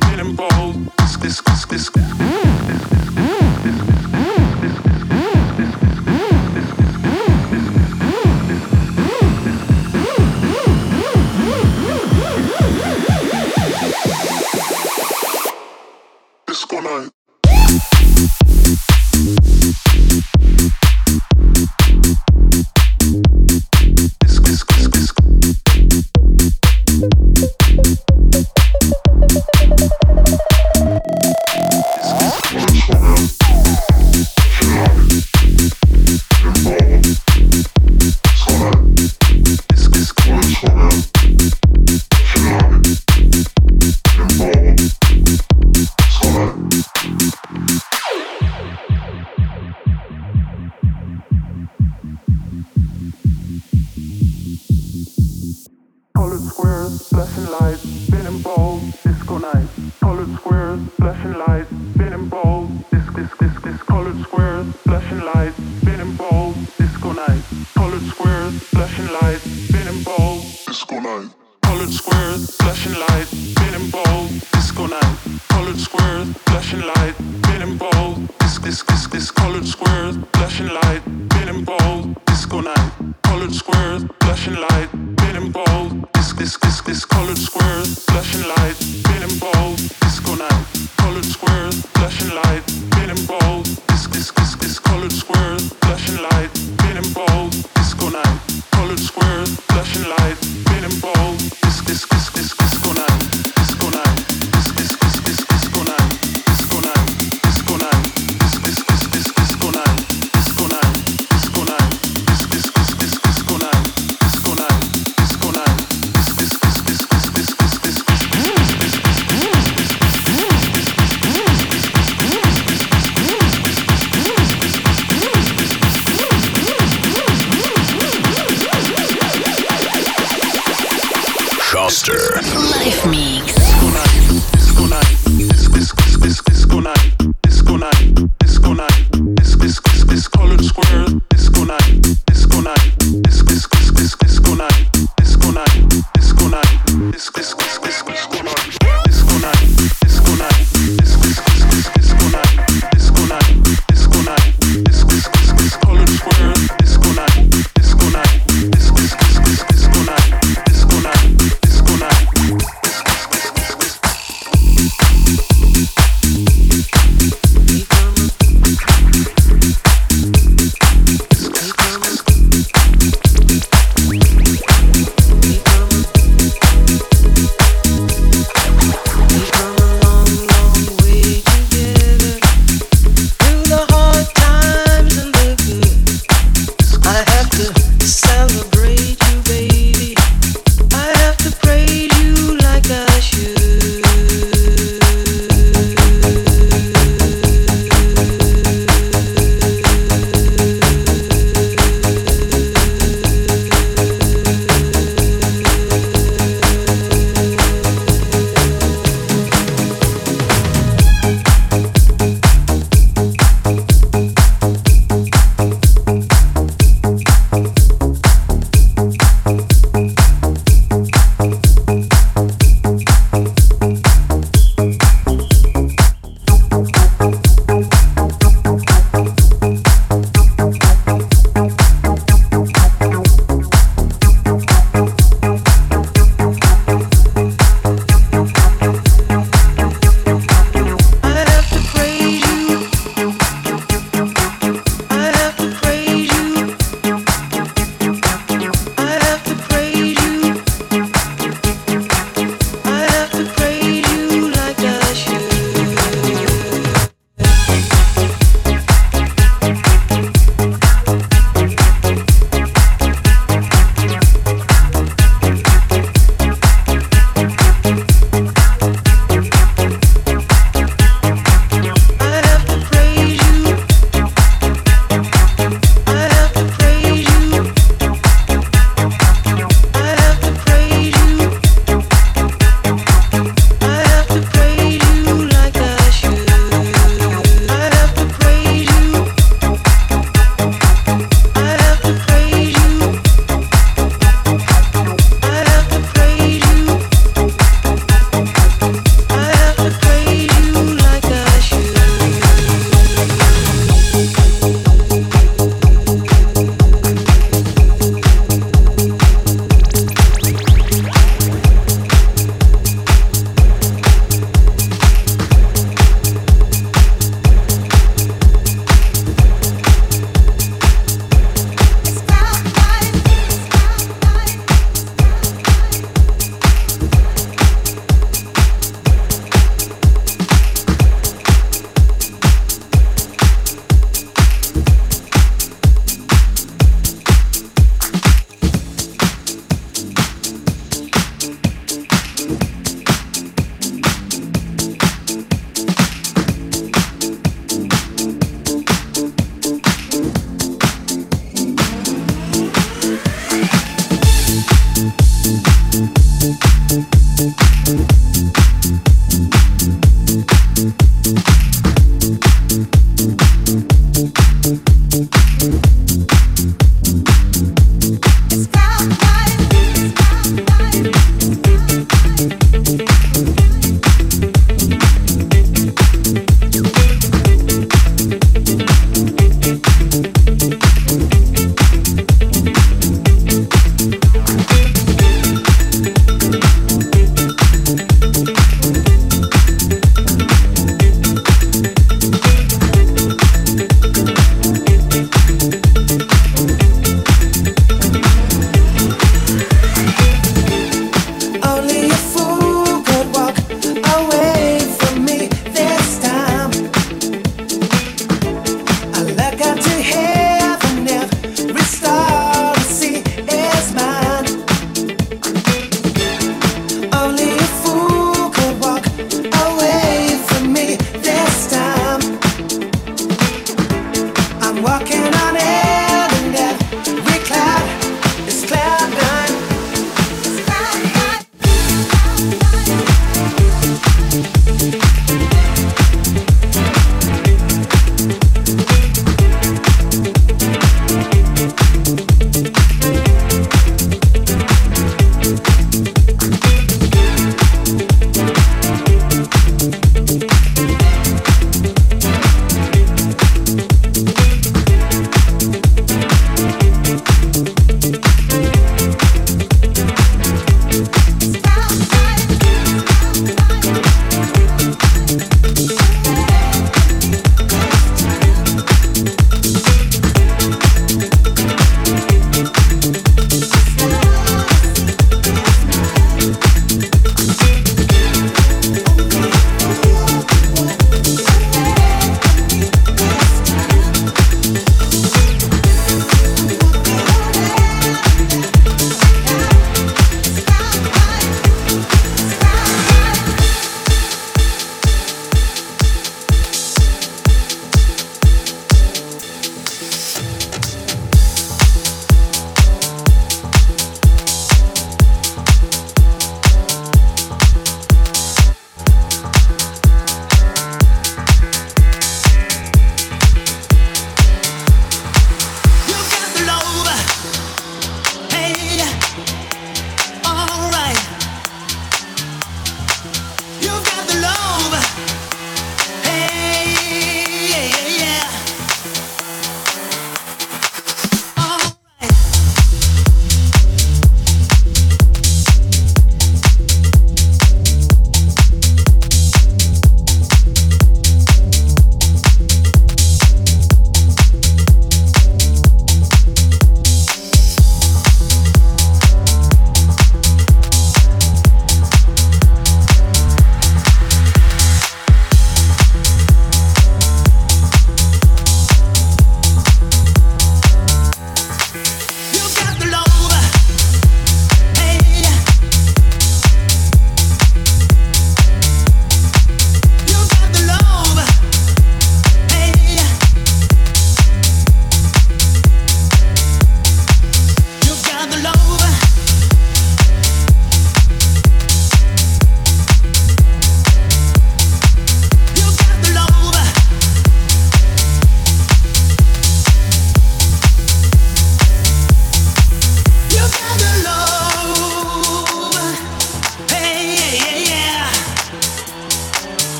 feeling bold. colored squares, flashing light, been involved. This, this, this, colored squares, flashing light, been involved.